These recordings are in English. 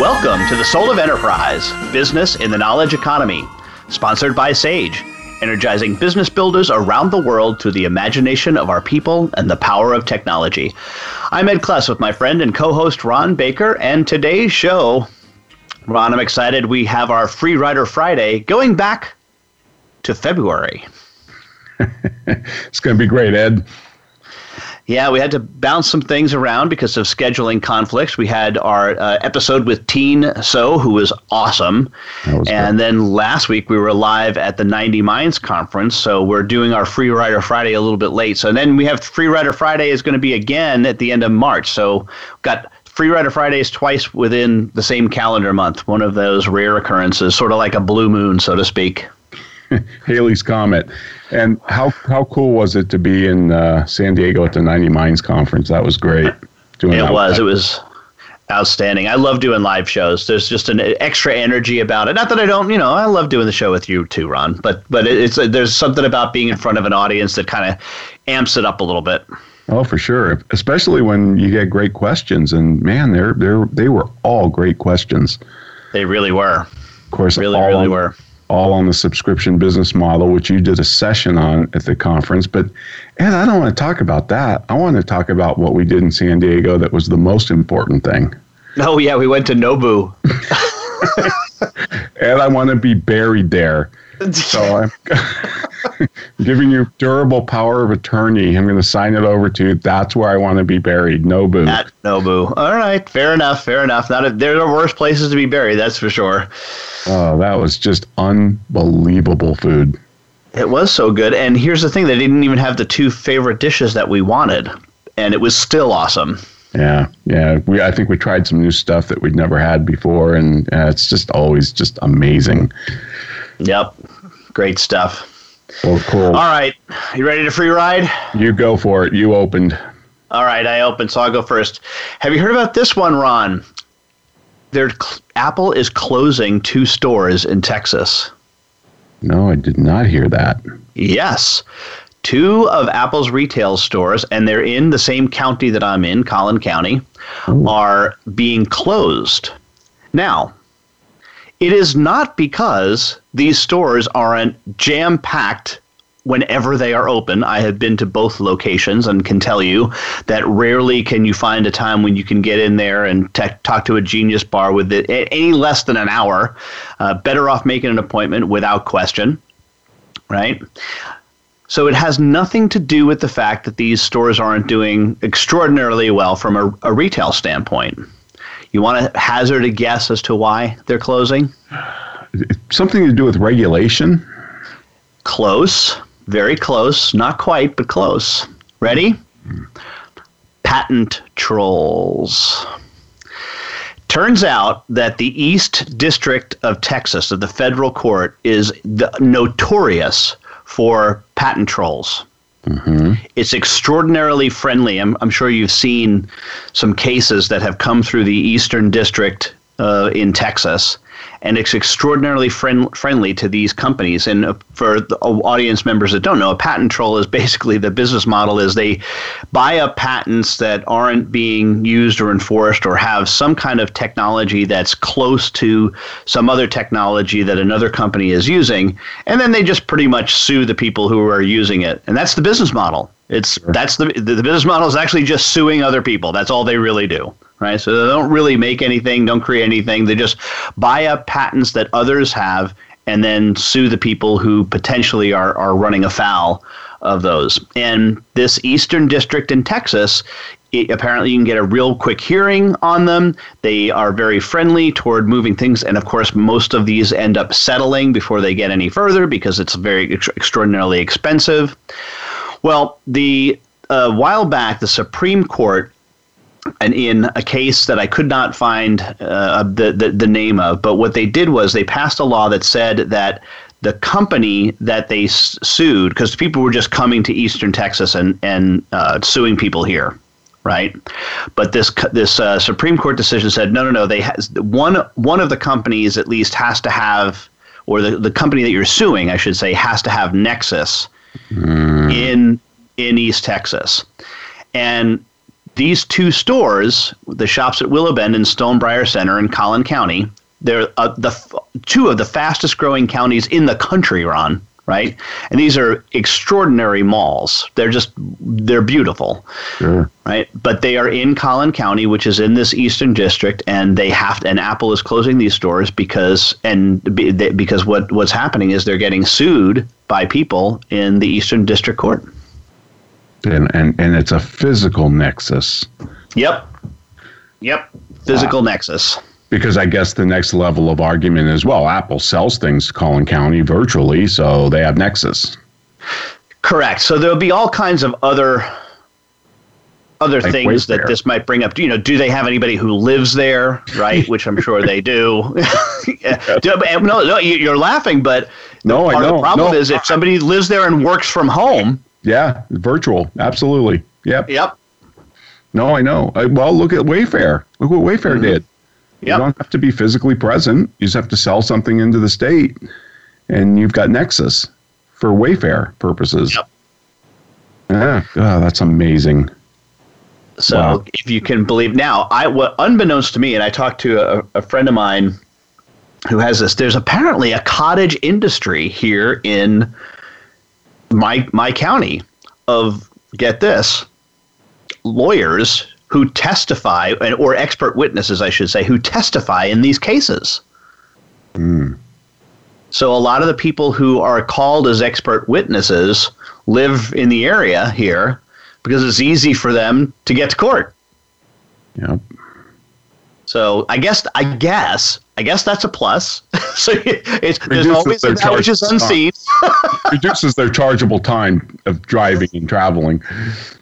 Welcome to the Soul of Enterprise Business in the Knowledge Economy, sponsored by Sage, energizing business builders around the world through the imagination of our people and the power of technology. I'm Ed Kless with my friend and co host Ron Baker, and today's show, Ron, I'm excited. We have our Free Rider Friday going back to February. it's going to be great, Ed. Yeah, we had to bounce some things around because of scheduling conflicts. We had our uh, episode with Tien Tzuo, who was awesome. Was and then last week we were live at the 90 Minds conference. So we're doing our Free Rider Friday a little bit late. So then we have Free Rider Friday is going to be again at the end of March. So we've got Free Rider Fridays twice within the same calendar month. One of those rare occurrences, sort of like a blue moon, so to speak. Halley's Comet. And how how cool was it to be in uh, San Diego at the 90 Minds conference? That was great. Doing it was. It was outstanding. I love doing live shows. There's just an extra energy about it. Not that I don't, you know, I love doing the show with you too, Ron. But but it's there's something about being in front of an audience that kind of amps it up a little bit. Oh, for sure. Especially when you get great questions, and man, they're they're they were all great questions. They really were. Of course, really, really were all on the subscription business model, which you did a session on at the conference. But Ed, I don't want to talk about that. I want to talk about what we did in San Diego that was the most important thing. Oh yeah, we went to Nobu. and I want to be buried there. So I'm giving you durable power of attorney. I'm going to sign it over to you. That's where I want to be buried. Nobu. At Nobu. All right. Fair enough. Fair enough. Not a, there are worse places to be buried. That's for sure. Oh, that was just unbelievable food. It was so good. And here's the thing: they didn't even have the two favorite dishes that we wanted, and it was still awesome. Yeah, yeah. We I think we tried some new stuff that we'd never had before, and uh, it's just always just amazing. Yep. Great stuff. Well, cool. All right. You ready to free ride? You go for it. You opened. All right, I opened, so I'll go first. Have you heard about this one, Ron? Their Apple is closing two stores in Texas. No, I did not hear that. Yes. Two of Apple's retail stores, and they're in the same county that I'm in, Collin County, Ooh. are being closed. Now, it is not because these stores aren't jam packed whenever they are open. I have been to both locations and can tell you that rarely can you find a time when you can get in there and te- talk to a genius bar with it any less than an hour. Uh, better off making an appointment without question, right? So it has nothing to do with the fact that these stores aren't doing extraordinarily well from a, a retail standpoint. You want to hazard a guess as to why they're closing? Something to do with regulation? Close. Very close. Not quite, but close. Ready? Patent trolls. Turns out that the East District of Texas, of the federal court, is the, notorious for patent trolls. Mm-hmm. It's extraordinarily friendly. I'm, I'm sure you've seen some cases that have come through the Eastern District uh, in Texas and it's extraordinarily friend, friendly to these companies. And uh, for the audience members that don't know, a patent troll is basically the business model is they buy up patents that aren't being used or enforced or have some kind of technology that's close to some other technology that another company is using, and then they just pretty much sue the people who are using it. And that's the business model. It's that's the the business model is actually just suing other people. That's all they really do right? So they don't really make anything, don't create anything. They just buy up patents that others have and then sue the people who potentially are, are running afoul of those. And this Eastern District in Texas, it, apparently you can get a real quick hearing on them. They are very friendly toward moving things. And of course, most of these end up settling before they get any further because it's very ex- extraordinarily expensive. Well, the a uh, while back, the Supreme Court and in a case that I could not find uh, the, the the name of, but what they did was they passed a law that said that the company that they s- sued, because people were just coming to Eastern Texas and and uh, suing people here, right? But this this uh, Supreme Court decision said no, no, no. They has one one of the companies at least has to have, or the, the company that you're suing, I should say, has to have nexus in in East Texas, and these two stores, the shops at Willow Bend and Stonebriar Center in Collin County, they're uh, the f- two of the fastest growing counties in the country, Ron. Right, and these are extraordinary malls. They're just they're beautiful, Sure. right? But they are in Collin County, which is in this eastern district, and they have and Apple is closing these stores because and because what what's happening is they're getting sued by people in the Eastern District Court. And, and and it's a physical nexus Yep. Yep. Physical ah. nexus. because I guess the next level of argument is well, Apple sells things to Collin County virtually, so they have nexus. Correct. So there'll be all kinds of other other Like things that this might bring up. You know, do they have anybody who lives there? Right, which I'm sure they do. Yeah. No, no, you- you're laughing, but No, I part of the problem No. is if somebody lives there and works from home. Yeah, virtual, absolutely. Yep. Yep. No, I know. I, well, look at Wayfair. Look what Wayfair mm-hmm. did. You don't have to be physically present. You just have to sell something into the state, and you've got Nexus for Wayfair purposes. Yep. Yeah, oh, that's amazing. So Wow. if you can believe now, I what unbeknownst to me, and I talked to a, a friend of mine who has this. There's apparently a cottage industry here in my my county of get this lawyers who testify and or expert witnesses, I should say, who testify in these cases. Hmm. So a lot of the people who are called as expert witnesses live in the area here because it's easy for them to get to court. Yep. So I guess I guess I guess that's a plus. so it's there's always which is unseen. Reduces their chargeable time of driving and traveling.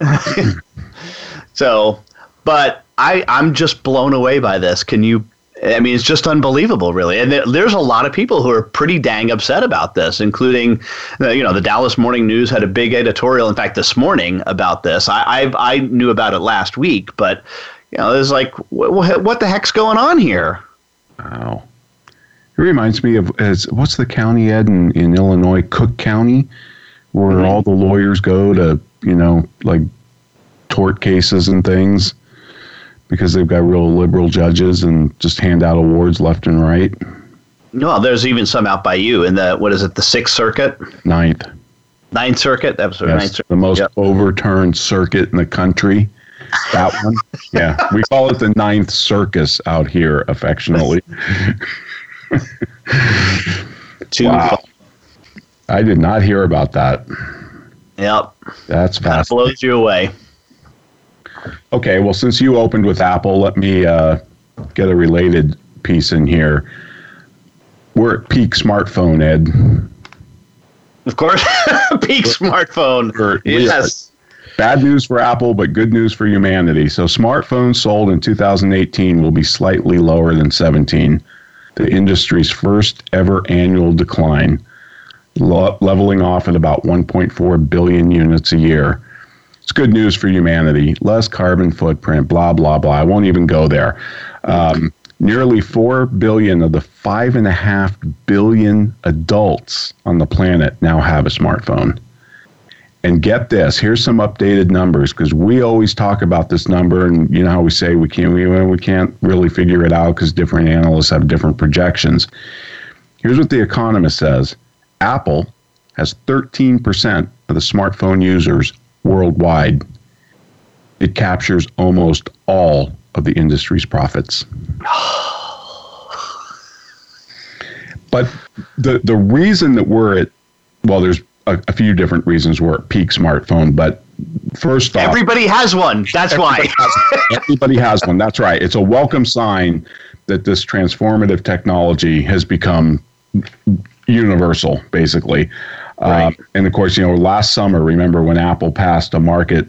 So, but I I'm just blown away by this. Can you? I mean, it's just unbelievable, really. And there's a lot of people who are pretty dang upset about this, including, uh, you know, the Dallas Morning News had a big editorial, in fact, this morning about this. I I've, I knew about it last week, but you know, it's like, wh- wh- what the heck's going on here? Wow. It reminds me of as what's the county Ed in, in Illinois, Cook County, where mm-hmm. all the lawyers go to, you know, like tort cases and things because they've got real liberal judges and just hand out awards left and right. No, there's even some out by you in the what is it, the Sixth Circuit, Ninth. Ninth Circuit? That was the Ninth Yes, Circuit. the most Yep. overturned circuit in the country. That one. Yeah. We call it the ninth circus out here affectionately. Two. Wow. I did not hear about that. Yep. That's Kind of blows you away. Okay, well, since you opened with Apple, let me uh, get a related piece in here. We're at peak smartphone, Ed. Of course, peak smartphone. Yes. Bad news for Apple, but good news for humanity. So, smartphones sold in 2018 will be slightly lower than 17, the industry's first ever annual decline, leveling off at about 1.4 billion units a year. It's good news for humanity. Less carbon footprint, blah, blah, blah. I won't even go there. Um, nearly 4 billion of the 5.5 billion adults on the planet now have a smartphone. And get this, here's some updated numbers because we always talk about this number, and you know how we say we can't we, we can't really figure it out because different analysts have different projections. Here's what the Economist says: Apple has 13% of the smartphone users worldwide. It captures almost all of the industry's profits. But the the reason that we're at well, there's a, a few different reasons we're at peak smartphone, but first off, Everybody has one. That's why. everybody has one. That's right. It's a welcome sign that this transformative technology has become universal, basically. Right. Uh, and of course, you know, last summer, remember when Apple passed a market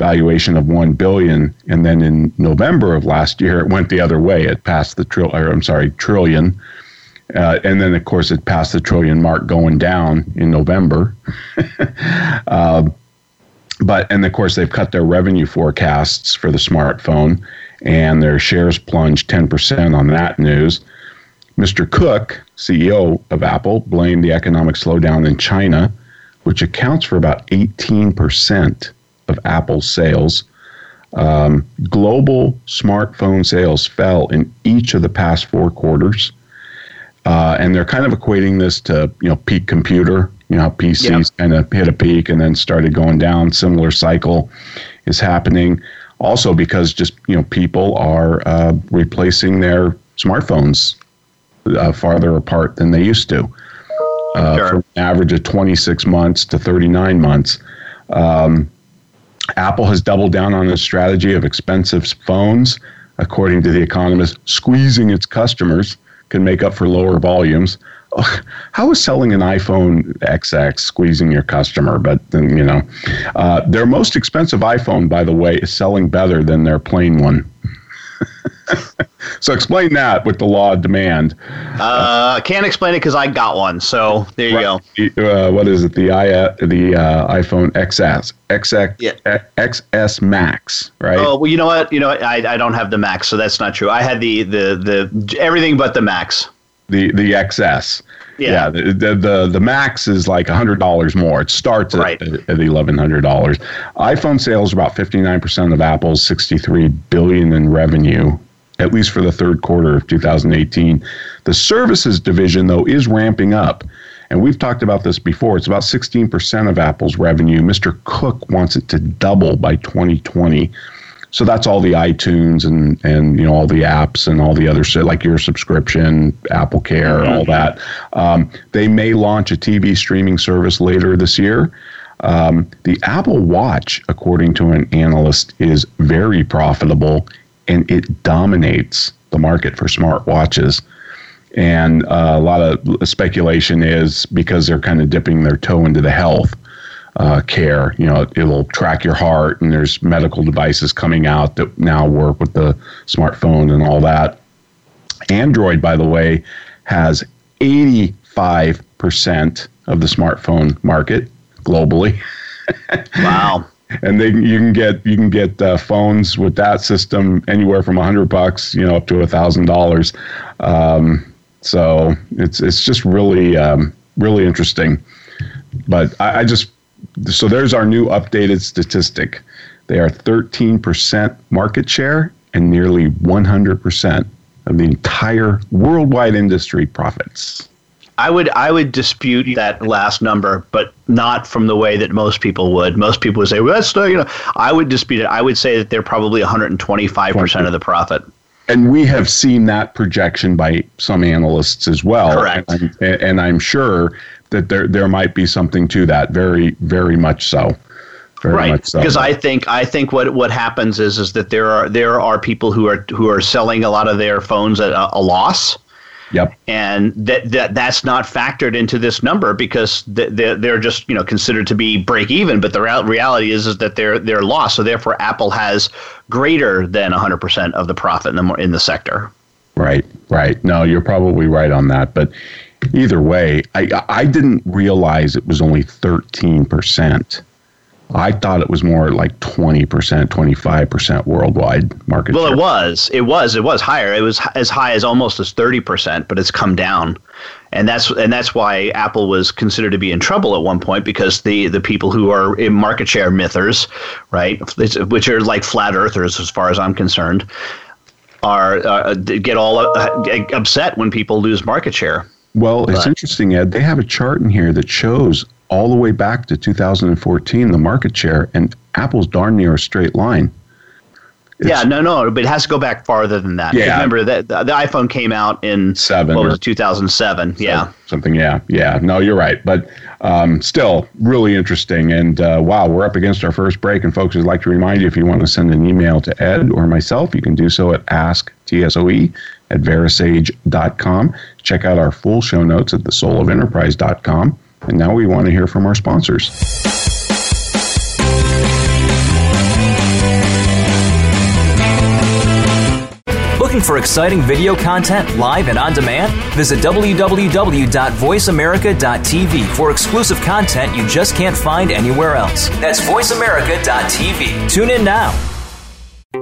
valuation of 1 billion and then in November of last year it went the other way it passed the trill or I'm sorry trillion uh, and then of course it passed the trillion mark going down in November uh, but and of course they've cut their revenue forecasts for the smartphone and their shares plunged 10% on that news Mr. Cook, CEO of Apple, blamed the economic slowdown in China, which accounts for about 18% of Apple's sales. Um, global smartphone sales fell in each of the past four quarters. Uh, and they're kind of equating this to, you know, peak computer. You know, PCs yep. kind of hit a peak and then started going down. Similar cycle is happening. Also, because just you know, people are uh, replacing their smartphones uh, farther apart than they used to. Uh, sure. From an average of 26 months to 39 months. Um, Apple has doubled down on its strategy of expensive phones, according to The Economist, squeezing its customers can make up for lower volumes. How is selling an iPhone XX squeezing your customer? But you know, uh, their most expensive iPhone, by the way, is selling better than their plain one. so explain that with the law of demand. Uh, I can't explain it because I got one. So there you right. go. Uh, what is it? The i uh, the uh, iPhone XS XX yeah. XS Max, right? Oh well, you know what? You know I, I don't have the Max, so that's not true. I had the the the everything but the Max. The the XS. Yeah, yeah the, the, the the max is like hundred dollars more. It starts right. at, at eleven hundred dollars. iPhone sales are about fifty nine percent of Apple's sixty three billion in revenue at least for the third quarter of 2018. The services division, though, is ramping up. And we've talked about this before. It's about 16% of Apple's revenue. Mr. Cook wants it to double by 2020. So that's all the iTunes and and you know all the apps and all the other shit like your subscription, Apple Care, mm-hmm. all that. Um, they may launch a TV streaming service later this year. Um, the Apple Watch, according to an analyst, is very profitable and it dominates the market for smartwatches. And uh, a lot of speculation is because they're kind of dipping their toe into the health uh, care. You know, it'll track your heart, and there's medical devices coming out that now work with the smartphone and all that. Android, by the way, has 85% of the smartphone market globally. wow and they you can get you can get uh, phones with that system anywhere from a hundred bucks, you know, up to a thousand dollars. Um, so it's it's just really um, really interesting. But I, I just so there's our new updated statistic. They are 13% market share and nearly 100% of the entire worldwide industry profits. I would I would dispute that last number, but not from the way that most people would. Most people would say, "Well, that's you know." I would dispute it. I would say that they're probably 125 percent of the profit. And we have seen that projection by some analysts as well. Correct. And I'm, and I'm sure that there there might be something to that. Very very much so. Very right, so. because I think I think what what happens is is that there are there are people who are who are selling a lot of their phones at a, a loss Yep. And that, that that's not factored into this number because they're, they're just you know considered to be break even, but the reality is is that they're they're lost. So therefore, Apple has greater than 100% of the profit in the in the sector. Right. Right. No, you're probably right on that, but either way, I I didn't realize it was only 13%. I thought it was more like 20%, 25% worldwide market well, share. it was. It was. It was higher. It was as high as almost as 30%, but it's come down. And that's and that's why Apple was considered to be in trouble at one point because the the people who are in market share mythers, right, which are like flat earthers as far as I'm concerned, are uh, get all uh, upset when people lose market share. Well, but. it's interesting, Ed. They have a chart in here that shows all the way back to 2014, the market share, and Apple's darn near a straight line. It's, yeah, no, no, but it has to go back farther than that. Yeah. Remember that the, the, iPhone came out in seven. What was it, 2007? Yeah. Something. Yeah, yeah. No, you're right, but um, still really interesting. And uh, wow, we're up against our first break. And folks, I'd like to remind you if you want to send an email to Ed or myself, you can do so at asktsoe at verasage.com. Check out our full show notes at thesoulofenterprise.com. And now we want to hear from our sponsors. Looking for exciting video content live and on demand? Visit www.voiceamerica.tv for exclusive content you just can't find anywhere else. That's voiceamerica.tv. Tune in now.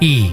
E.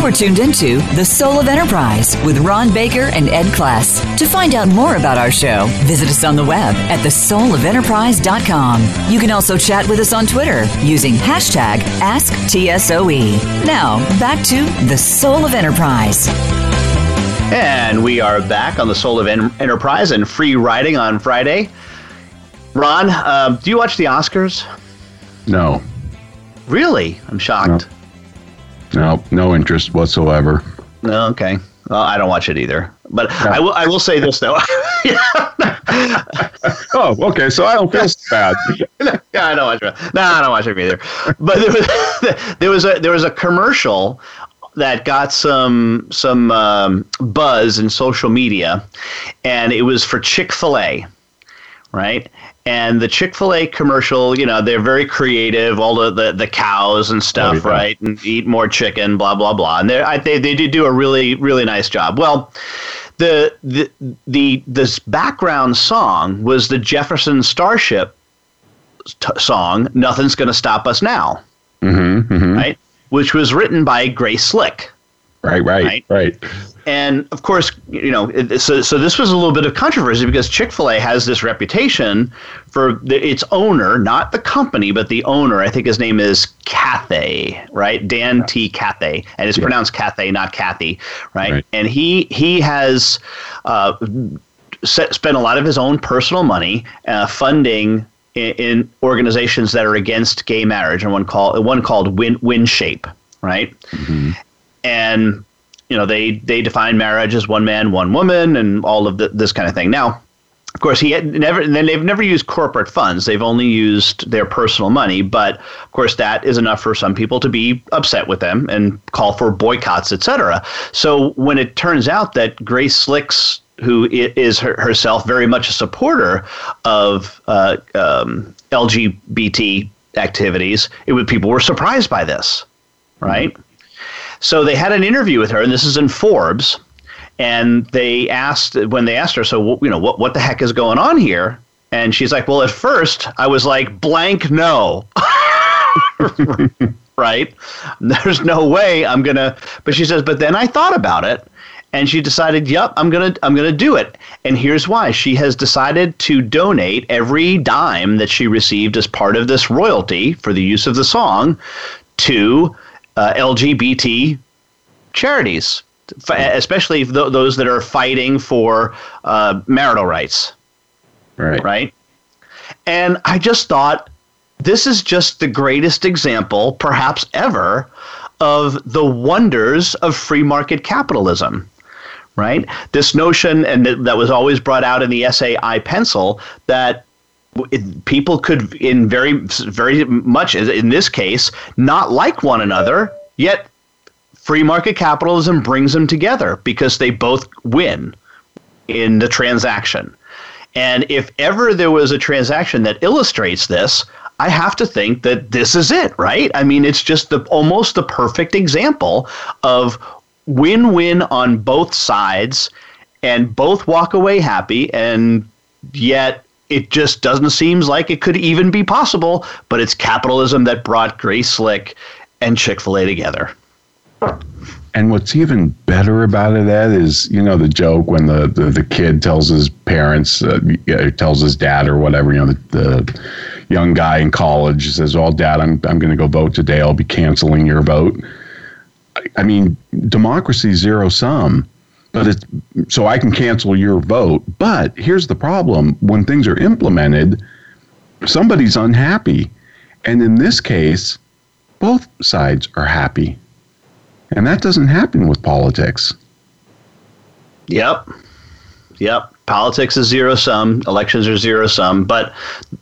You are tuned into The Soul of Enterprise with Ron Baker and Ed Kless. To find out more about our show, visit us on the web at thesoulofenterprise.com. You can also chat with us on Twitter using hashtag AskTSOE. Now, back to The Soul of Enterprise. And we are back on the Soul of en- Enterprise and free riding on Friday. Ron, um, do you watch the Oscars? No. Really? I'm shocked. No, no no interest whatsoever. No, okay. Well, I don't watch it either. But I will. I will say this though. oh, okay. So I don't feel so bad. yeah, I don't watch it. No, I don't watch it either. But there was there was a there was a commercial that got some some um, buzz in social media, and it was for Chick Fil A, right? And the Chick Fil A commercial, you know, they're very creative. All the, the, the cows and stuff, right? And eat more chicken, blah blah blah. And they I, they they did do a really really nice job. Well, the the the this background song was the Jefferson Starship t- song "Nothing's Gonna Stop Us Now," Mm-hmm, mm-hmm. right? Which was written by Grace Slick. Right, right, Right. right. And of course, you know, it, so, so this was a little bit of controversy because Chick fil A has this reputation for the, its owner, not the company, but the owner. I think his name is Cathay, right? Dan T. Cathay. And it's pronounced Cathay, not Kathy, right? Right. And he, he has uh, se- spent a lot of his own personal money uh, funding in, in organizations that are against gay marriage, and one called one called Win Win Shape, right? And you know they they define marriage as one man, one woman, and all of the, this kind of thing. Now, of course, he had never. Then they've never used corporate funds. They've only used their personal money. But of course, that is enough for some people to be upset with them and call for boycotts, etc. So when it turns out that Grace Slicks, who is her, herself very much a supporter of uh, um, LGBT activities, it people were surprised by this, right? So they had an interview with her, and this is in Forbes and they asked when they asked her, so you know, what what the heck is going on here? And she's like, well, at first I was like, blank, no, right? There's no way I'm gonna. But she says, but then I thought about it, and she decided, yep, I'm gonna I'm gonna do it. And here's why: she has decided to donate every dime that she received as part of this royalty for the use of the song to uh, LGBT charities, f- especially th- those that are fighting for uh, marital rights, Right. right? And I just thought this is just the greatest example, perhaps ever, of the wonders of free market capitalism. Right? This notion, and that, that was always brought out in the essay I Pencil, that it, people could, in very, very much, in this case, not like one another, yet free market capitalism brings them together because they both win in the transaction. And if ever there was a transaction that illustrates this, I have to think that this is it, right? I mean, it's just the almost the perfect example of win-win on both sides and both walk away happy and yet it just doesn't seem like it could even be possible. But it's capitalism that brought Grace Slick and Chick Fil A together. And what's even better about it, Ed, is you know the joke when the the, the kid tells his parents, uh, tells his dad or whatever, you know the, the young guy in college says, "Oh, Dad, I'm I'm going to go vote today. I'll be canceling your vote." I, I mean, democracy zero sum, but it's so I can cancel your vote. But here's the problem: when things are implemented, somebody's unhappy, and in this case, both sides are happy. And that doesn't happen with politics. Yep. Yep. Politics is zero sum. Elections are zero sum. But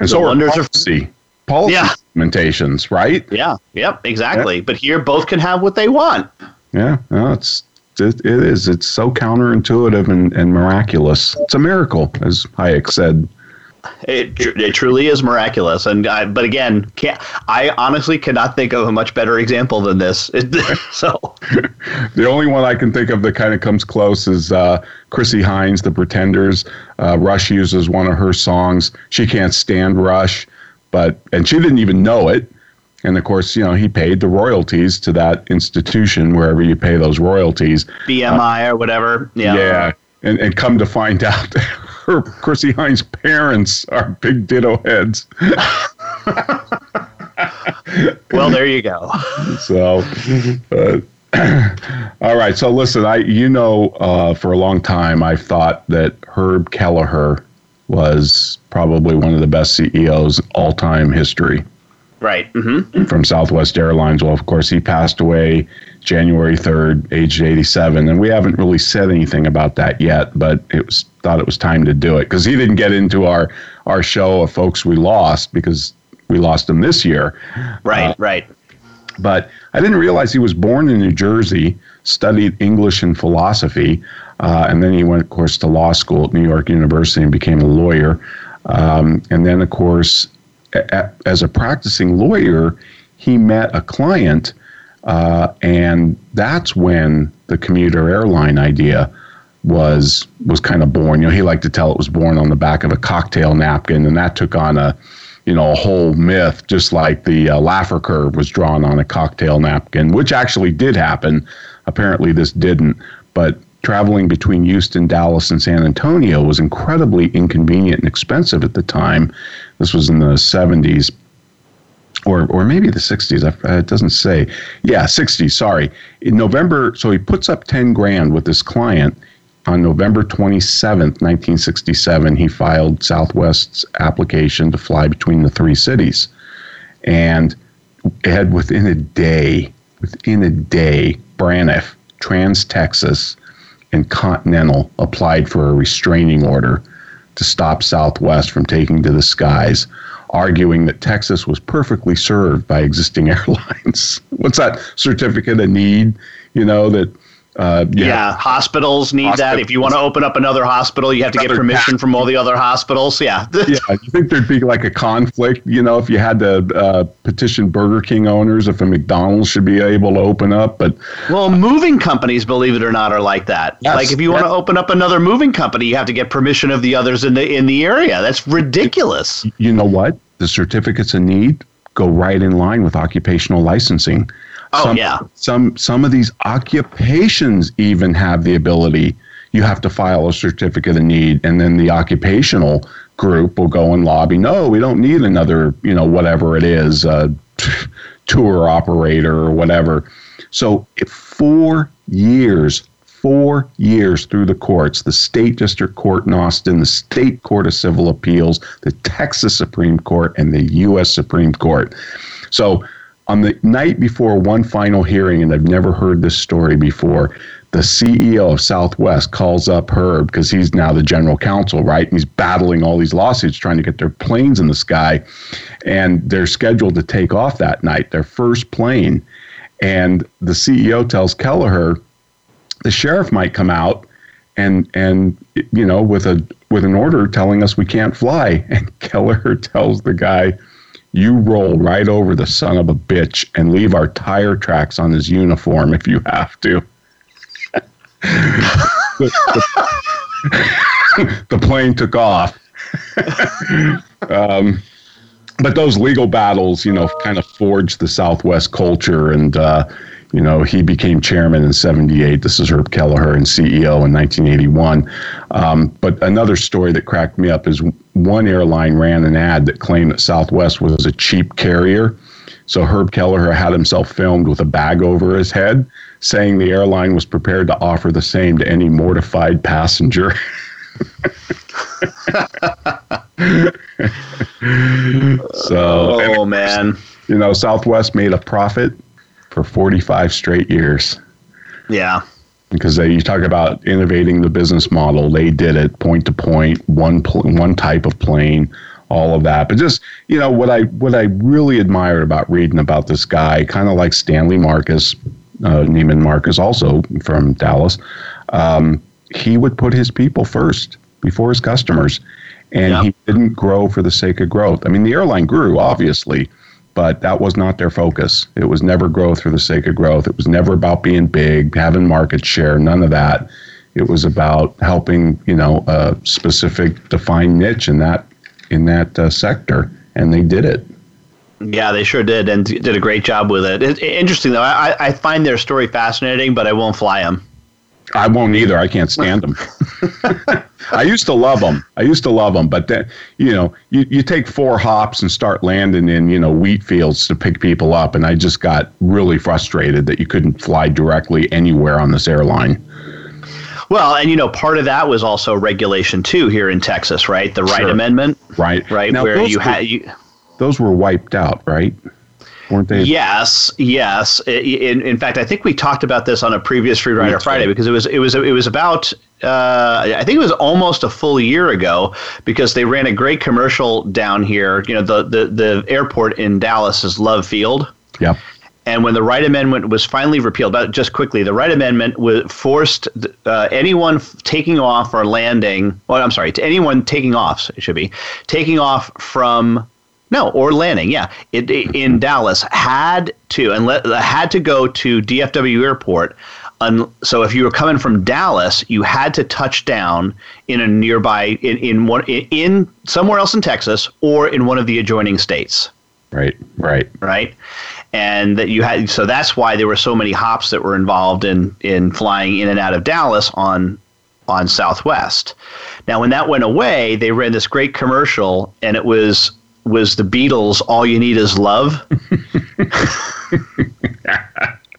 and so wonders policy. Are, policy yeah. implementations, right? Yeah. Yep. Exactly. Yeah. But here, both can have what they want. Yeah. No, it's it, it is. It's so counterintuitive and, and miraculous. It's a miracle, as Hayek said. It, it truly is miraculous, and I, but again, can't I honestly cannot think of a much better example than this. so, the only one I can think of that kind of comes close is uh, Chrissie Hynde, The Pretenders. Uh, Rush uses one of her songs. She can't stand Rush, but and she didn't even know it. And of course, you know, he paid the royalties to that institution wherever you pay those royalties. BMI uh, or whatever. Yeah. Yeah. And, and come to find out her Chrissie Hynde's parents are big ditto heads. well, there you go. So, uh, all right. So listen, I you know uh, for a long time I've thought that Herb Kelleher was probably one of the best CEOs all time history. Right. Mm-hmm. From Southwest Airlines. Well, of course, he passed away January 3rd, aged 87. And we haven't really said anything about that yet, but it was thought it was time to do it because he didn't get into our, our show of folks we lost because we lost him this year. Right, uh, right. But I didn't realize he was born in New Jersey, studied English and philosophy, uh, and then he went, of course, to law school at New York University and became a lawyer. Um, and then, of course, as a practicing lawyer, he met a client uh, and that's when the commuter airline idea was was kind of born. You know, he liked to tell it was born on the back of a cocktail napkin, and that took on a you know a whole myth, just like the uh, Laffer curve was drawn on a cocktail napkin, which actually did happen. Apparently, this didn't, but traveling between Houston, Dallas, and San Antonio was incredibly inconvenient and expensive at the time. This was in the 70s or or maybe the 60s. Uh, it doesn't say. Yeah, 60s. Sorry. In November, so he puts up 10 grand with this client. On November 27th, 1967, he filed Southwest's application to fly between the three cities. And had within a day, within a day, Braniff, Trans Texas, and Continental applied for a restraining order to stop Southwest from taking to the skies arguing that Texas was perfectly served by existing airlines. What's that certificate of need? You know that uh, yeah, yeah hospitals need that. If you want to open up another hospital, you have to get permission from all the other hospitals. Yeah. yeah. You think there'd be like a conflict, you know, if you had to uh, petition Burger King owners if a McDonald's should be able to open up? But well, moving companies, believe it or not, are like that. Yes, like if you want to open up another moving company, you have to get permission of the others in the in the area. That's ridiculous. You know what? The certificates of need go right in line with occupational licensing. Oh some, yeah. Some some of these occupations even have the ability. You have to file a certificate of need, and then the occupational group will go and lobby. No, we don't need another. You know, whatever it is, uh, tour operator or whatever. So four years, four years through the courts the state district court in Austin, the state court of civil appeals, the Texas Supreme Court, and the U.S. Supreme Court. So on the night before one final hearing, and I've never heard this story before, the CEO of Southwest calls up Herb because he's now the general counsel, right? And he's battling all these lawsuits trying to get their planes in the sky. And they're scheduled to take off that night, their first plane. And the CEO tells Kelleher, the sheriff might come out and and you know with a with an order telling us we can't fly. And Kelleher tells the guy, you roll right over the son of a bitch and leave our tire tracks on his uniform if you have to. the, the, the, plane took off. um, but those legal battles, you know, kind of forged the Southwest culture. And, uh, you know, he became chairman in 78. This is Herb Kelleher and CEO in 1981. Um, but another story that cracked me up is one airline ran an ad that claimed that Southwest was a cheap carrier. So Herb Kelleher had himself filmed with a bag over his head, saying the airline was prepared to offer the same to any mortified passenger. so, oh man, you know, Southwest made a profit for 45 straight years. Yeah. Because they, you talk about innovating the business model, they did it point to point, one pl- one type of plane, all of that. But just you know what I what I really admired about reading about this guy, kind of like Stanley Marcus, uh, Neiman Marcus, also from Dallas. Um, he would put his people first before his customers, and yep. he didn't grow for the sake of growth. I mean, the airline grew obviously, but that was not their focus. It was never growth for the sake of growth. It was never about being big, having market share, none of that. It was about helping, you know, a specific defined niche in that in that uh, sector, and they did it. Yeah, they sure did, and did a great job with it. it interesting though, I, I find their story fascinating, but I won't fly them. I won't either. I can't stand them. I used to love them. I used to love them, but then you know, you, you take four hops and start landing in you know wheat fields to pick people up, and I just got really frustrated that you couldn't fly directly anywhere on this airline. Well, and you know, part of that was also regulation too here in Texas, right? The Wright sure. Amendment, right? Right, now, where you had you. Those were wiped out, right? Weren't they? Yes, yes. In, in fact, I think we talked about this on a previous Free Rider Friday because it was it was it was about uh, I think it was almost a full year ago because they ran a great commercial down here. You know, the the the airport in Dallas is Love Field. Yeah. And when the Wright Amendment was finally repealed, but just quickly, the Wright Amendment was forced uh, anyone taking off or landing. Well, I'm sorry, to anyone taking off, it should be taking off from no, or landing. Yeah, it, it, in Dallas had to and let, uh, had to go to DFW Airport. Un, so if you were coming from Dallas, you had to touch down in a nearby in in one in somewhere else in Texas or in one of the adjoining states. Right. Right. Right. And that you had so that's why there were so many hops that were involved in in flying in and out of Dallas on on Southwest. Now, when that went away, they ran this great commercial, and it was was the Beatles' "All You Need Is Love."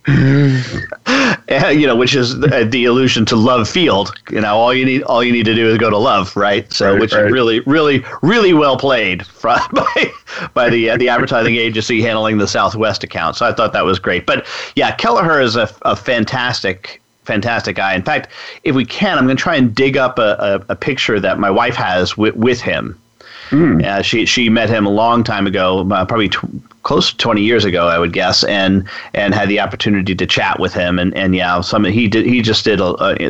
you know, which is the, the, allusion to Love Field. You know, all you need all you need to do is go to Love, right? So, right, which right. is really, really, really well played by by the uh, the advertising agency handling the Southwest account. So I thought that was great. But yeah, Kelleher is a, a fantastic fantastic guy. In fact, if we can, I'm going to try and dig up a, a, a picture that my wife has with, with him Mm. Uh, she she met him a long time ago, uh, probably close to 20 years ago, I would guess, and and had the opportunity to chat with him. And, and yeah, some he did he just did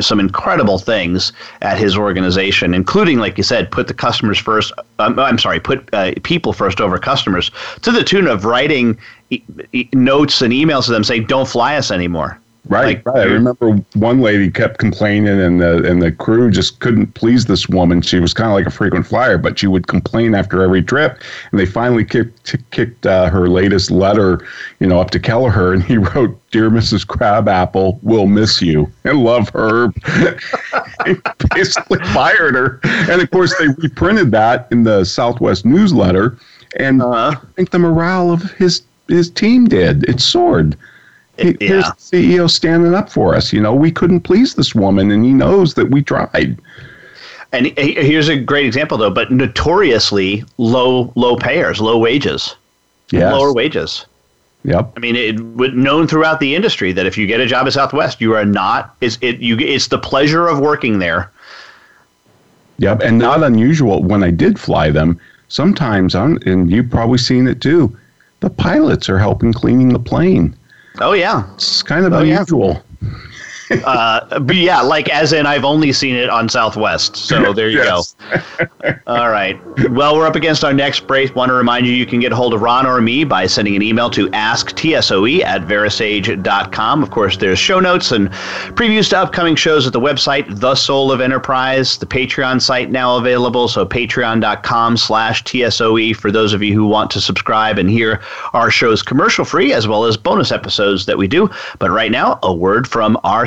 some incredible things at his organization, including, like you said, put the customers first. Um, I'm sorry, put uh, people first over customers, to the tune of writing e- e- notes and emails to them saying, "Don't fly us anymore." Right, like, right. I remember one lady kept complaining, and the and the crew just couldn't please this woman. She was kind of like a frequent flyer, but she would complain after every trip. And they finally kicked kicked uh, her latest letter, you know, up to Kelleher, and he wrote, "Dear Mrs. Crabapple, we'll miss you and love her." he basically fired her, and of course they reprinted that in the Southwest newsletter, and uh-huh. I think the morale of his his team did. It soared here's yeah. the CEO standing up for us. You know, we couldn't please this woman, and he knows that we tried. And here's a great example, though, but notoriously low low payers, low wages, yes. lower wages. Yep. I mean, it was known throughout the industry that if you get a job at Southwest, you are not. It's it you. It's the pleasure of working there. Yep, and not unusual when I did fly them. Sometimes, on and you've probably seen it too. The pilots are helping cleaning the plane. Oh yeah, it's kind of oh, unusual. Yeah. Uh, but yeah, like as in I've only seen it on Southwest. So there you Yes. go. All right. Well, we're up against our next break. Want to remind you, you can get a hold of Ron or me by sending an email to asktsoe at verasage.com. Of course, there's show notes and previews to upcoming shows at the website, The Soul of Enterprise, the Patreon site now available. So patreon.com slash TSOE for those of you who want to subscribe and hear our shows commercial free as well as bonus episodes that we do. But right now, a word from our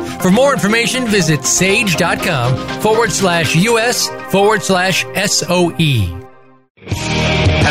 For more information, visit sage.com forward slash US forward slash. SOE.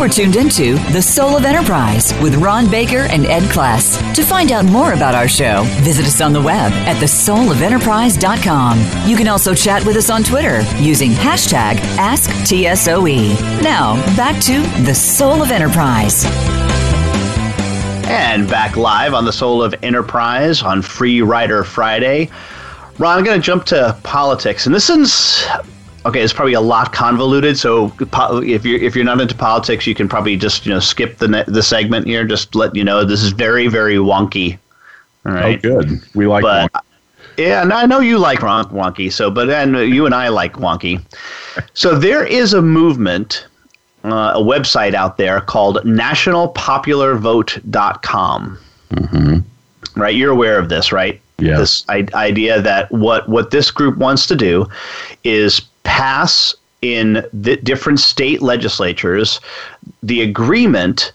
Are tuned into The Soul of Enterprise with Ron Baker and Ed Kless. To find out more about our show, visit us on the web at thesoulofenterprise.com. You can also chat with us on Twitter using hashtag AskTSOE. Now, back to The Soul of Enterprise. And back live on the Soul of Enterprise on Free Rider Friday. Ron, I'm going to jump to politics, and this is okay. It's probably a lot convoluted. So po- if you're if you're not into politics, you can probably just you know skip the ne- the segment here. Just let you know this is very very wonky. All Oh, good. We like but one. yeah, and I know you like wonky. So, but and you and I like wonky. So there is a movement uh, a website out there called nationalpopularvote.com. Mm-hmm. Right? You're aware of this, right? Yes. This I- idea that what, what this group wants to do is pass in the different state legislatures the agreement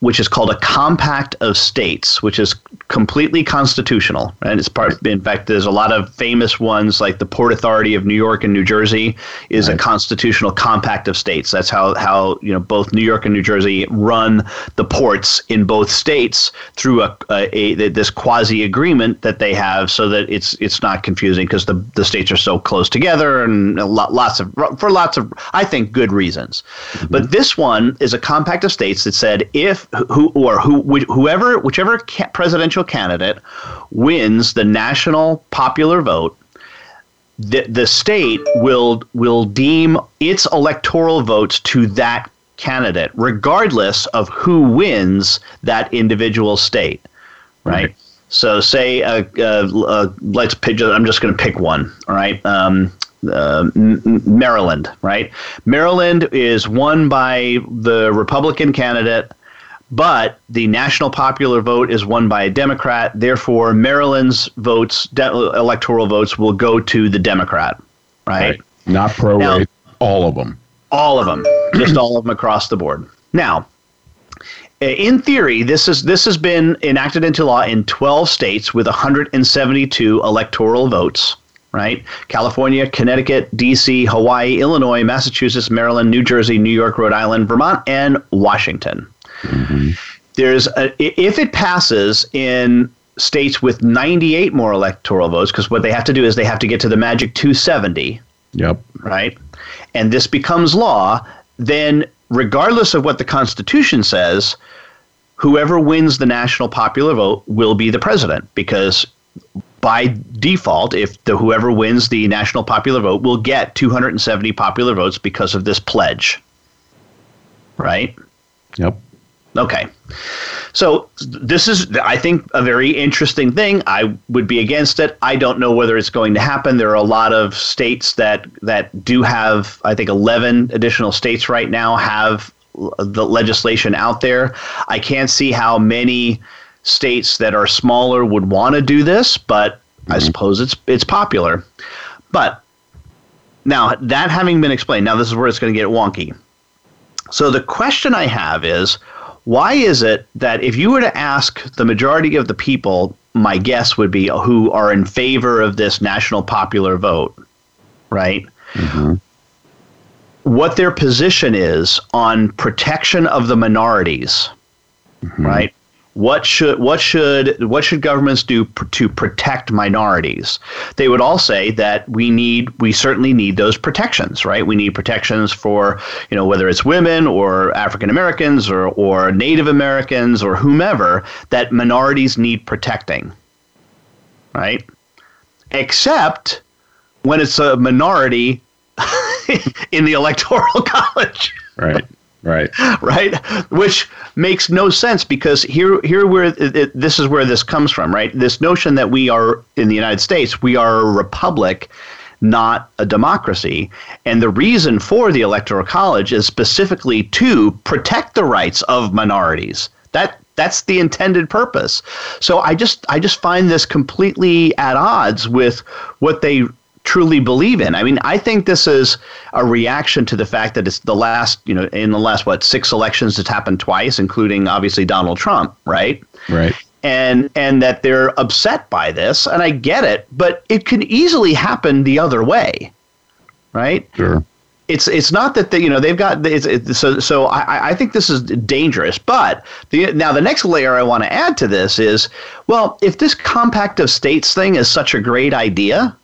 which is called a compact of states, which is completely constitutional. And it's part, in fact, there's a lot of famous ones like the Port Authority of New York and New Jersey is a constitutional compact of states. That's how, how you know both New York and New Jersey run the ports in both states through a, a, a this quasi agreement that they have, so that it's it's not confusing because the the states are so close together and a lot, lots of for lots of I think good reasons. Mm-hmm. But this one is a compact of states that said if who or who whoever whichever ca- presidential candidate wins the national popular vote, the the state will will deem its electoral votes to that candidate, regardless of who wins that individual state. Right. So, say, uh, uh, uh, let's pick. I'm just going to pick one. All right. Um, uh, Maryland, right? Maryland is won by the Republican candidate, but the national popular vote is won by a Democrat. Therefore, Maryland's votes, de- electoral votes, will go to the Democrat, right? Not pro rata, all of them. All of them, just all of them across the board. Now, in theory, this is this has been enacted into law in 12 states with 172 electoral votes, right? California, Connecticut, D.C., Hawaii, Illinois, Massachusetts, Maryland, New Jersey, New York, Rhode Island, Vermont, and Washington. Mm-hmm. There's a, if it passes in states with 98 more electoral votes, because what they have to do is they have to get to the magic 270. Yep. Right. And this becomes law, then regardless of what the Constitution says, whoever wins the national popular vote will be the president because by default, if the whoever wins the national popular vote will get 270 popular votes because of this pledge. Right? Yep. Okay. So this is, I think, a very interesting thing. I would be against it. I don't know whether it's going to happen. There are a lot of states that that do have. I think 11 additional states right now have the legislation out there. I can't see how many states that are smaller would want to do this, but mm-hmm. I suppose it's it's popular. But now that having been explained, now this is where it's going to get wonky. So the question I have is why is it that if you were to ask the majority of the people, my guess would be who are in favor of this national popular vote, right? Mm-hmm. What their position is on protection of the minorities, mm-hmm. right? What should what should what should governments do pr- to protect minorities? They would all say that we need we certainly need those protections, right? We need protections for you know whether it's women or African Americans or or Native Americans or whomever that minorities need protecting, right? Except when it's a minority in the electoral college. Right. Right. Right. Which makes no sense because here, here, where this is where this comes from, right? This notion that we are in the United States, we are a republic, not a democracy, and the reason for the Electoral College is specifically to protect the rights of minorities. That that's the intended purpose. So I just I just find this completely at odds with what they truly believe in. I mean, I think this is a reaction to the fact that it's the last, you know, in the last what six elections it's happened twice, including obviously Donald Trump, right? Right. And and that they're upset by this, and I get it, but it can easily happen the other way, right? Sure. It's it's not that they, you know they've got it's, it's, so so I, I think this is dangerous. But the, now the next layer I want to add to this is well if this compact of states thing is such a great idea,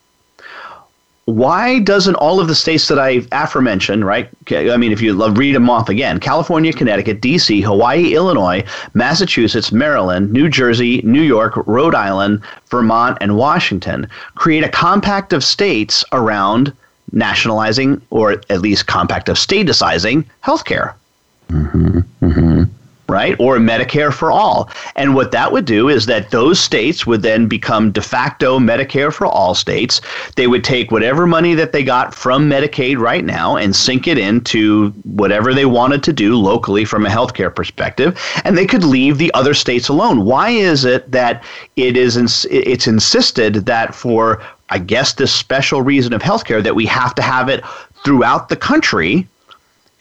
why doesn't all of the states that I aforementioned, right? I mean, if you read them off again California, Connecticut, D.C., Hawaii, Illinois, Massachusetts, Maryland, New Jersey, New York, Rhode Island, Vermont, and Washington create a compact of states around nationalizing or at least compact of statusizing healthcare? Mm-hmm, mm-hmm right? Or Medicare for all. And what that would do is that those states would then become de facto Medicare for all states. They would take whatever money that they got from Medicaid right now and sink it into whatever they wanted to do locally from a healthcare perspective, and they could leave the other states alone. Why is it that it is ins- it's insisted that for I guess this special reason of healthcare that we have to have it throughout the country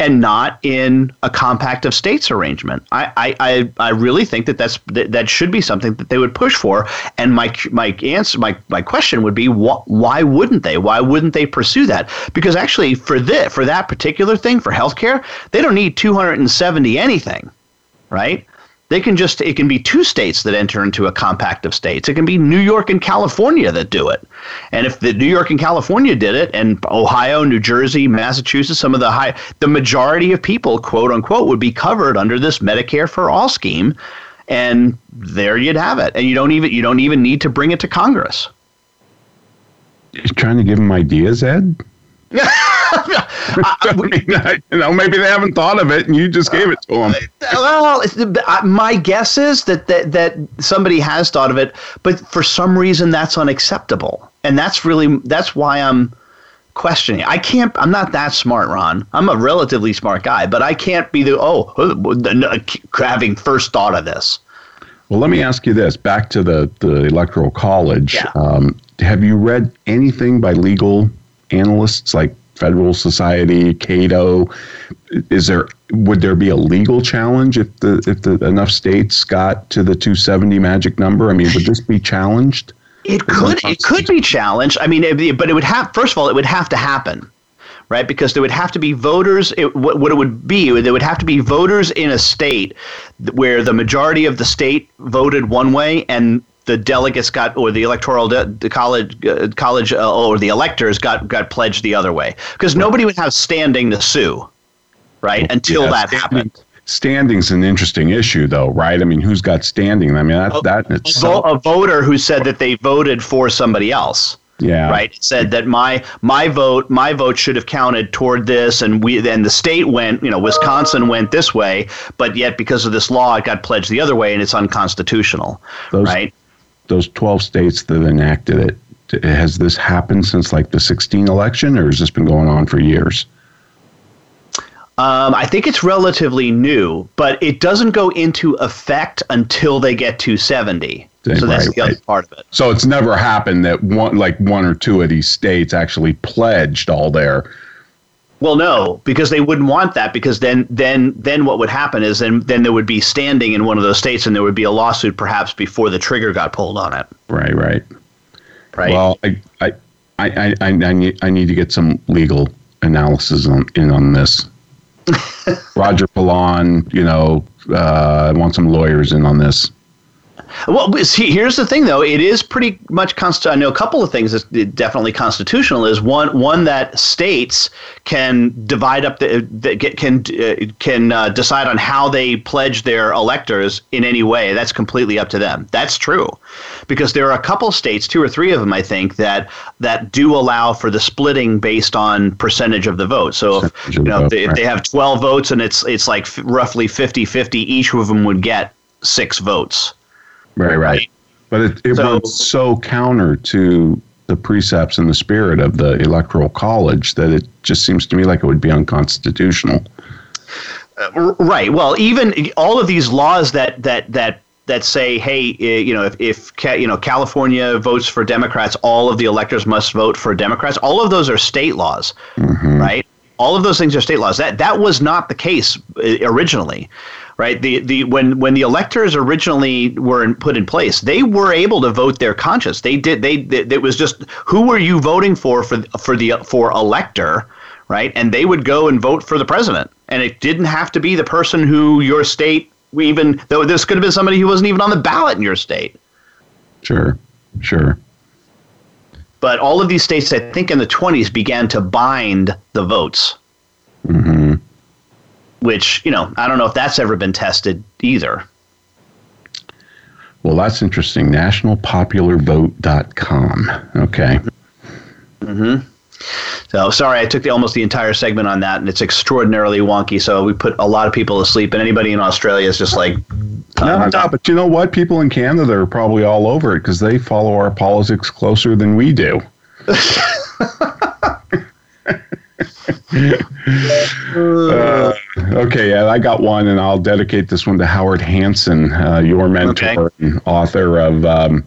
and not in a compact of states arrangement. I, I, I really think that that's that, that should be something that they would push for. And my my answer my, my question would be wh- why wouldn't they? Why wouldn't they pursue that? Because actually for this for that particular thing for healthcare, they don't need 270 anything, right? They can just, it can be two states that enter into a compact of states. It can be New York and California that do it. And if the New York and California did it, and Ohio, New Jersey, Massachusetts, some of the high, the majority of people, quote unquote, would be covered under this Medicare for all scheme. And there you'd have it. And you don't even, you don't even need to bring it to Congress. You're trying to give them ideas, Ed? I mean, you know, maybe they haven't thought of it, and you just gave it to them. Well, my guess is that, that that somebody has thought of it, but for some reason that's unacceptable, and that's really that's why I'm questioning. I can't. I'm not that smart, Ron. I'm a relatively smart guy, but I can't be the oh having first thought of this. Well, let me ask you this: back to the the electoral college. Yeah. Um, have you read anything by legal analysts like Federal Society, Cato. Is there would there be a legal challenge if the if the enough states got to the 270 magic number? I mean, would this be challenged? It could it could be challenged. I mean, but it would have first of all, it would have to happen, right? Because there would have to be voters. It, what, what it would be, there would have to be voters in a state where the majority of the state voted one way and the delegates got, or the electoral de- the college, uh, college, uh, or the electors got got pledged the other way, because nobody would have standing to sue, right? Until that happened. Standing's an interesting issue, though, right? I mean, who's got standing? I mean, that that A, itself, a voter who said that they voted for somebody else. yeah, right said that my my vote my vote should have counted toward this and we and the state went you know Wisconsin went this way but yet because of this law it got pledged the other way and it's unconstitutional Those- right Those twelve states that enacted it has this happened since like the 16 election, or has this been going on for years? um, I think it's relatively new but it doesn't go into effect until they get to 70 Right, so that's the other right. part of it So it's never happened that one, like one or two of these states, actually pledged all their. Well, no, because they wouldn't want that. Because then, then, then what would happen is then, then there would be standing in one of those states, and there would be a lawsuit perhaps before the trigger got pulled on it. Right, right. Right. Well, I, I, I, I, I, need, I need to get some legal analysis on in on this. Roger Pilon, you know, uh, I want some lawyers in on this. Well, see, here's the thing, though. It is pretty much const- I know a couple of things that definitely constitutional. Is one one that states can divide up the, the get- can uh, can uh, decide on how they pledge their electors in any way. That's completely up to them. That's true, because there are a couple states, two or three of them, I think, that that do allow for the splitting based on percentage of the vote. So if you know if they, if they have 12 votes and it's it's like f- roughly 50-50, each of them would get six votes. Right, right. But it, it So- runs so counter to the precepts and the spirit of the electoral college that it just seems to me like it would be unconstitutional. R- Right. Well, even all of these laws that that that that say, hey, you know, if, if you know California votes for Democrats, all of the electors must vote for Democrats. All of those are state laws, right? All of those things are state laws. That that was not the case eh, originally, right? The the when when the electors originally were in, put in place, they were able to vote their conscience. They did. They, they it was just who were you voting for for for the for elector, right? And they would go and vote for the president. And it didn't have to be the person who your state even though this could have been somebody who wasn't even on the ballot in your state. Sure, sure. But all of these states, I think in the 20s, began to bind the votes. hmm Which, you know, I don't know if that's ever been tested either. Well, that's interesting. Nationalpopularvote.com. Okay. Mm-hmm. So sorry, I took the, almost the entire segment on that, and it's extraordinarily wonky. So we put a lot of people to sleep, and anybody in Australia is just like, No, no, but you know what? People in Canada are probably all over it because they follow our politics closer than we do. Uh, okay, yeah, I got one, and I'll dedicate this one to Howard Hansen, uh, your mentor and author of um,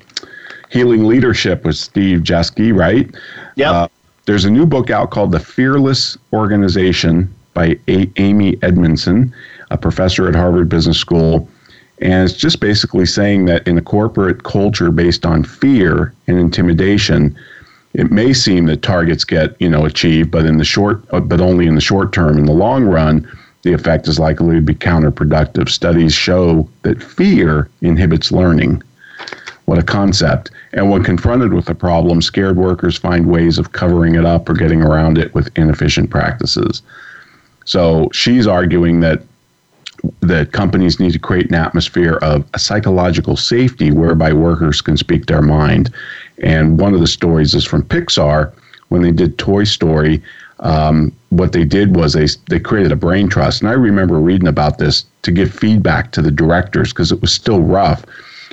Healing Leadership with Steve Jeske, right? Yep. Uh, there's a new book out called The Fearless Organization by a- Amy Edmondson, a professor at Harvard Business School. And it's just basically saying that in a corporate culture based on fear and intimidation, it may seem that targets get you know achieved, but in the short, uh, but only in the short term. In the long run, the effect is likely to be counterproductive. Studies show that fear inhibits learning. What a concept! And when confronted with a problem, scared workers find ways of covering it up or getting around it with inefficient practices. So she's arguing that that companies need to create an atmosphere of psychological safety whereby workers can speak their mind. And one of the stories is from Pixar when they did Toy Story. Um, what they did was they they created a brain trust, and I remember reading about this to give feedback to the directors because it was still rough.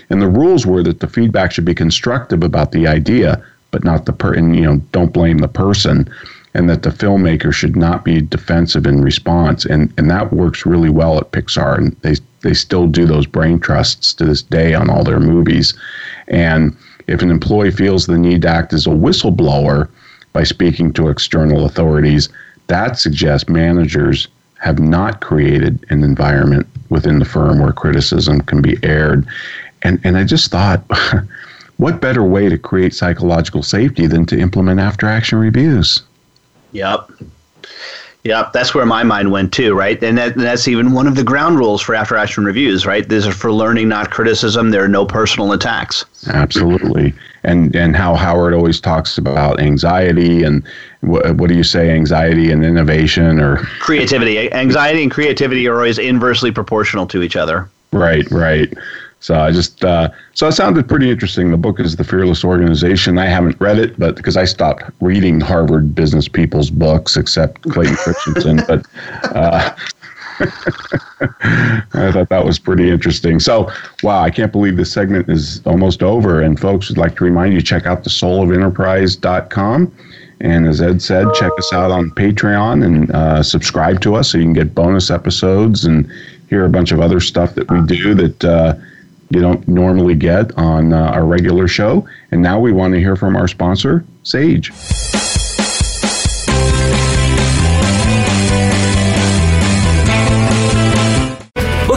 And the rules were that the feedback should be constructive about the idea, but not the per. And you know, don't blame the person and that the filmmaker should not be defensive in response. And and that works really well at Pixar, and they they still do those brain trusts to this day on all their movies. And if an employee feels the need to act as a whistleblower by speaking to external authorities, that suggests managers have not created an environment within the firm where criticism can be aired. And and I just thought what better way to create psychological safety than to implement after action reviews? Yep. Yep, that's where my mind went too, right? And, that, and that's even one of the ground rules for after action reviews, right? These are for learning, not criticism. There are no personal attacks. Absolutely. And and how Howard always talks about anxiety and what, what do you say, anxiety and innovation or creativity. Anxiety and creativity are always inversely proportional to each other. Right, right. So I just uh, so it sounded pretty interesting. The book is The Fearless Organization. I haven't read it, but because I stopped reading Harvard business people's books, except Clayton Christensen, but. Uh, I thought that was pretty interesting. So, wow, I can't believe this segment is almost over. And folks, would like to remind you check out the soulofenterprise.com. And as Ed said, check us out on Patreon and uh, subscribe to us so you can get bonus episodes and hear a bunch of other stuff that we do that uh, you don't normally get on uh, our regular show. And now we want to hear from our sponsor, Sage.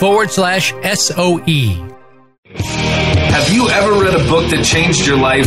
forward slash SOE. Have you ever read a book that changed your life?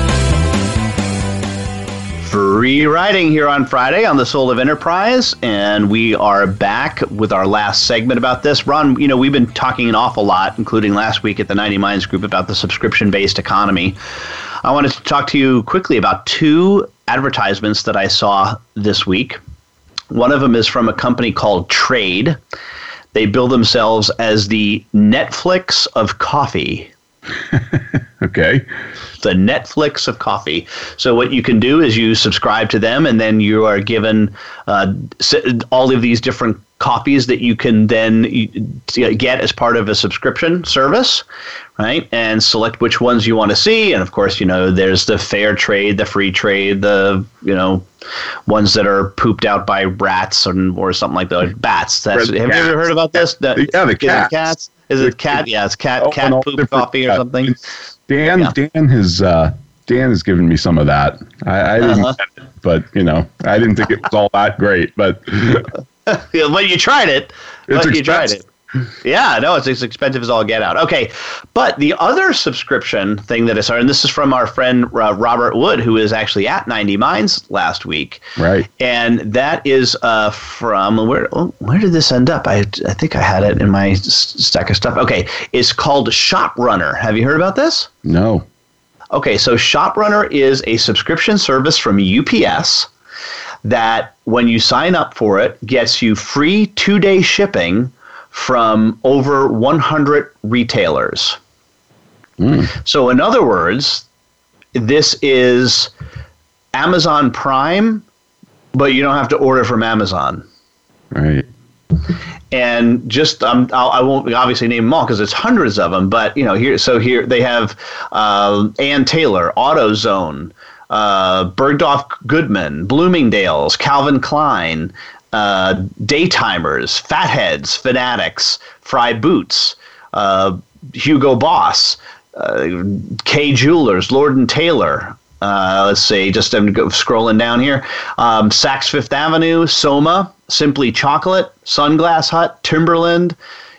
Free writing here on Friday on the Soul of Enterprise, and we are back with our last segment about this. Ron, you know, we've been talking an awful lot, including last week at the 90 Minds group, about the subscription based economy. I wanted to talk to you quickly about two advertisements that I saw this week. One of them is from a company called Trade. They bill themselves as the Netflix of coffee. Okay. the Netflix of coffee. So what you can do is you subscribe to them, and then you are given uh, all of these different copies that you can then get as part of a subscription service, right? And select which ones you want to see. And of course, you know, there's the fair trade, the free trade, the you know, ones that are pooped out by rats or, or something like that. Bats. That's, have you ever heard about this? The, yeah, the cats. cats. Is it cat? Yeah, it's cat. Oh, cat poop coffee or something. Dan, yeah. Dan has uh, Dan has given me some of that. I, I didn't, uh-huh. it, but you know, I didn't think it was all that great. But yeah, when you tried it, it's you tried it. Yeah, no, it's as expensive as all get out. Okay, but the other subscription thing that I saw, and this is from our friend uh, Robert Wood, who is actually at 90 Minds last week. Right. And that is uh, from where? Oh, where did this end up? I I think I had it in my stack of stuff. Okay, it's called Shop Runner. Have you heard about this? No. Okay, so Shop Runner is a subscription service from UPS that, when you sign up for it, gets you free two day shipping from over 100 retailers. Mm. So, in other words, this is Amazon Prime, but you don't have to order from Amazon. Right. And just um, I'll, I will not obviously name them all because it's hundreds of them. But you know here, so here they have uh, Ann Taylor, AutoZone, uh, Bergdorf Goodman, Bloomingdale's, Calvin Klein, uh, daytimers, fatheads, fanatics, Frye boots, uh, Hugo Boss, uh, Kay Jewelers, Lord and Taylor. Uh, let's see, just I'm scrolling down here. Um, Saks Fifth Avenue, Soma, Simply Chocolate, Sunglass Hut, Timberland,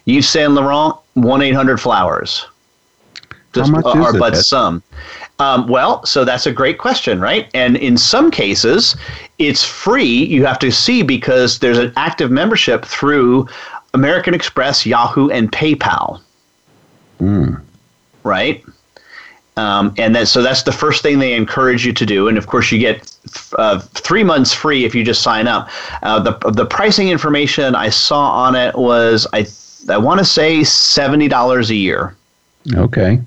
Yves Saint Laurent, 1 800 Flowers. Just much is are it, but some. Um, well, so that's a great question, right? And in some cases, it's free. You have to see because there's an active membership through American Express, Yahoo, and PayPal. Right? Um, and that, so that's the first thing they encourage you to do. And of course, you get uh, three months free if you just sign up. Uh, the, the pricing information I saw on it was, I, I want to say $70 a year. Okay.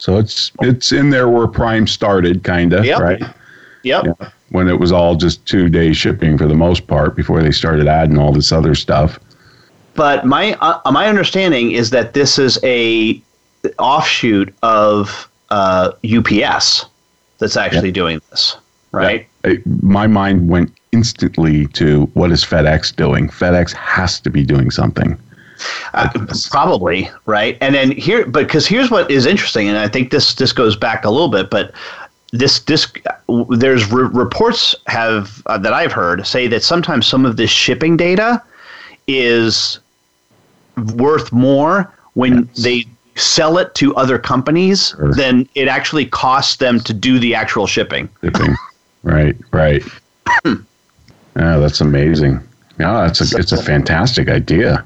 So it's it's in there where Prime started, kind of, Yep. right? Yep. Yeah. When it was all just two day shipping for the most part before they started adding all this other stuff. But my uh, my understanding is that this is a offshoot of uh, UPS that's actually doing this, right? It- my mind went instantly to what is FedEx doing? FedEx has to be doing something. Uh, probably, right? And then here, but because here's what is interesting, and I think this this goes back a little bit, but this this there's re- reports have uh, that I've heard say that sometimes some of this shipping data is worth more when they sell it to other companies Sure. than it actually costs them to do the actual shipping. Shipping. right, right. yeah, that's amazing. Yeah, that's a it's a fantastic idea.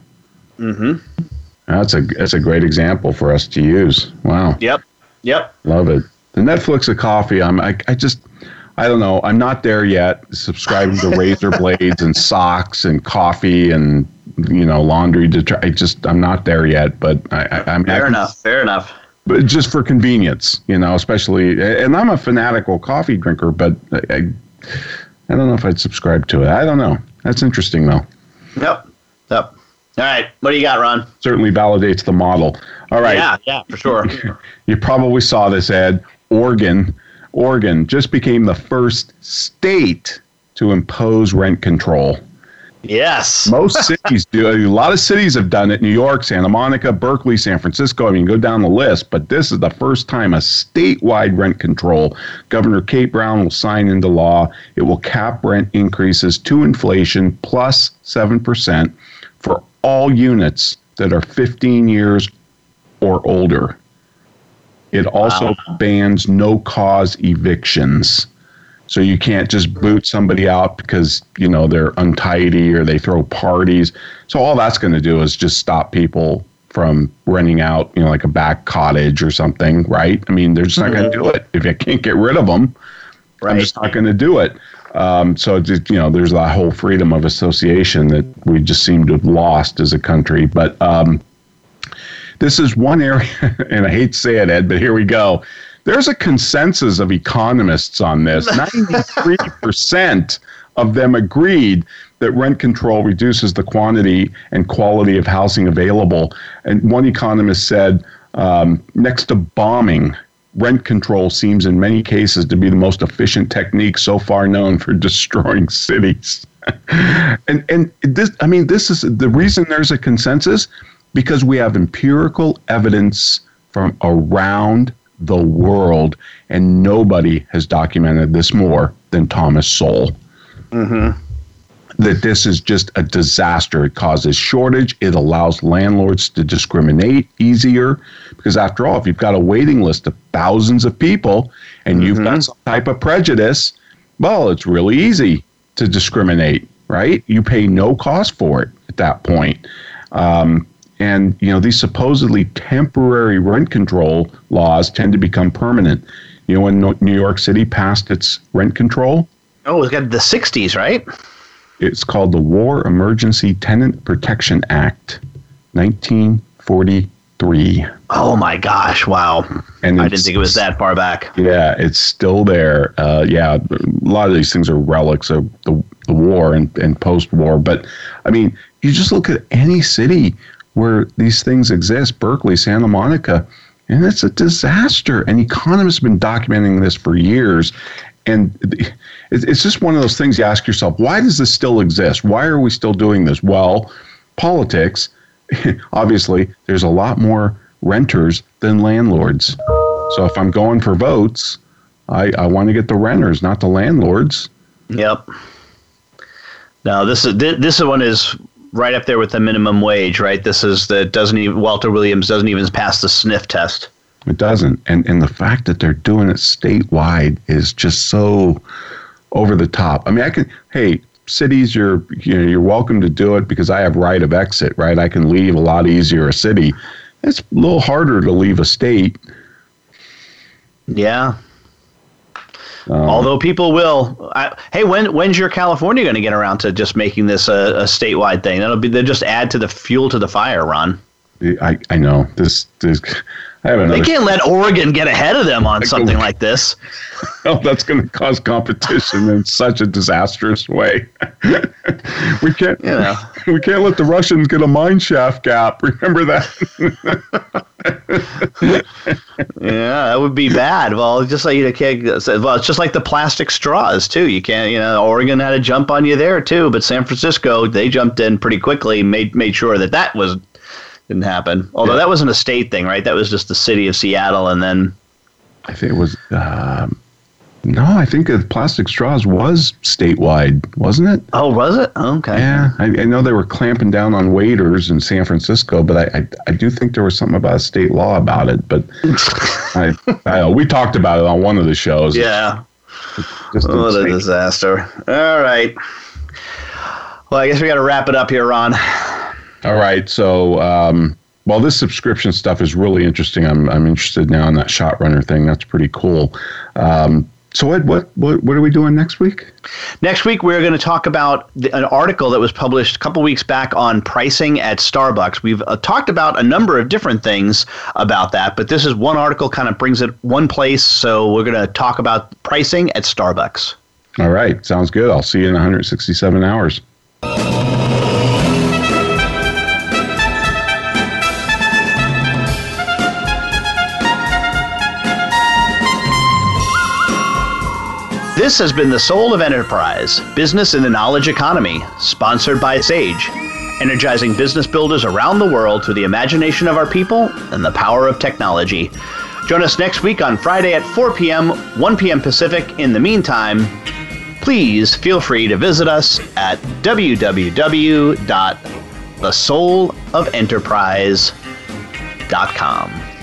Mm-hmm. That's a that's a great example for us to use. Wow. Yep. Yep. Love it. The Netflix of coffee. I'm. I, I just. I don't know. I'm not there yet. Subscribing to razor blades and socks and coffee and you know laundry. To I just. I'm not there yet. But I, I, I'm. Fair enough. Fair enough. But just for convenience, you know, especially. And I'm a fanatical coffee drinker, but I. I, I don't know if I'd subscribe to it. I don't know. That's interesting though. Yep. Yep. All right. What do you got, Ron? Certainly validates the model. All right. Yeah. Yeah. For sure. You probably saw this ad. Oregon, Oregon just became the first state to impose rent control. yes. Most cities do. A lot of cities have done it. New York, Santa Monica, Berkeley, San Francisco. I mean, go down the list. But this is the first time a statewide rent control. Governor Kate Brown will sign into law. It will cap rent increases to inflation plus plus seven percent for all units that are 15 years or older. It also bans no cause evictions. So you can't just boot somebody out because, you know, they're untidy or they throw parties. So all that's going to do is just stop people from renting out, you know, like a back cottage or something, right? I mean, they're just not going to mm-hmm. do it. If you can't get rid of them, I'm just not going to do it. Um, so, just, you know, there's that whole freedom of association that we just seem to have lost as a country. But um, this is one area, and I hate to say it, Ed, but here we go. There's a consensus of economists on this. 93% of them agreed that rent control reduces the quantity and quality of housing available. And one economist said, um, next to bombing, rent control seems in many cases to be the most efficient technique so far known for destroying cities. and and this I mean this is the reason there's a consensus because we have empirical evidence from around the world and nobody has documented this more than Thomas Sowell mm-hmm. That this is just a disaster. It causes shortage. It allows landlords to discriminate easier because, after all, if you've got a waiting list of thousands of people and you've got some type of prejudice, well, it's really easy to discriminate, right? You pay no cost for it at that point. Um, and you know these supposedly temporary rent control laws tend to become permanent. You know when New York City passed its rent control, Oh, it's got the '60s, right? It's called the War Emergency Tenant Protection Act, 1943. Oh my gosh! Wow. And I didn't think it was that far back. Yeah, it's still there. Uh, yeah, a lot of these things are relics of the, the war and, and post war. But I mean, you just look at any city where these things exist Berkeley, Santa Monica, and it's a disaster. And economists have been documenting this for years. And it's just one of those things you ask yourself: Why does this still exist? Why are we still doing this? Well, politics. Obviously, there's a lot more renters than landlords. So if I'm going for votes, I, I want to get the renters, not the landlords. Yep. Now this is this one is right up there with the minimum wage, right? This is the doesn't even Walter Williams doesn't even pass the sniff test. It doesn't, and and the fact that they're doing it statewide is just so over the top. I mean, I can hey cities, you're you know you're welcome to do it because I have right of exit, right? I can leave a lot easier a city. It's a little harder to leave a state. Yeah. Um, Although people will, I, hey, when when's your California going to get around to just making this a, a statewide thing? That'll be they just add to the fuel to the fire, Ron. I, I know this this I have another. They can't let Oregon get ahead of them on something like this. oh, that's going to cause competition in such a disastrous way. we can't. You know. We can't let the Russians get a mine shaft gap. Remember that? yeah, that would be bad. Well, just like you can't. Well, it's just like the plastic straws too. You can't. You know, Oregon had a jump on you there too, but San Francisco they jumped in pretty quickly. Made made sure that that was didn't happen. Although yeah. that wasn't a state thing, right? That was just the city of Seattle, and then I think it was. Um, no, I think the plastic straws was statewide, wasn't it? Oh, was it? Okay. Yeah, I, I know they were clamping down on waiters in San Francisco, but I, I, I do think there was something about a state law about it. But I, I, we talked about it on one of the shows. Yeah. Just what a disaster. All right. Well, I guess we got to wrap it up here, Ron. All right. So, um, well, this subscription stuff is really interesting. I'm, I'm interested now in that Shop Runner thing. That's pretty cool. Um, so Ed, what, what what are we doing next week? Next week we're going to talk about the, an article that was published a couple weeks back on pricing at Starbucks. We've uh, talked about a number of different things about that, but this is one article kind of brings it one place. So we're going to talk about pricing at Starbucks. All right, sounds good. I'll see you in 167 hours. This has been The Soul of Enterprise Business in the Knowledge Economy, sponsored by Sage, energizing business builders around the world through the imagination of our people and the power of technology. Join us next week on Friday at 4 p.m., 1 p.m. Pacific. In the meantime, please feel free to visit us at www.thesoulofenterprise.com.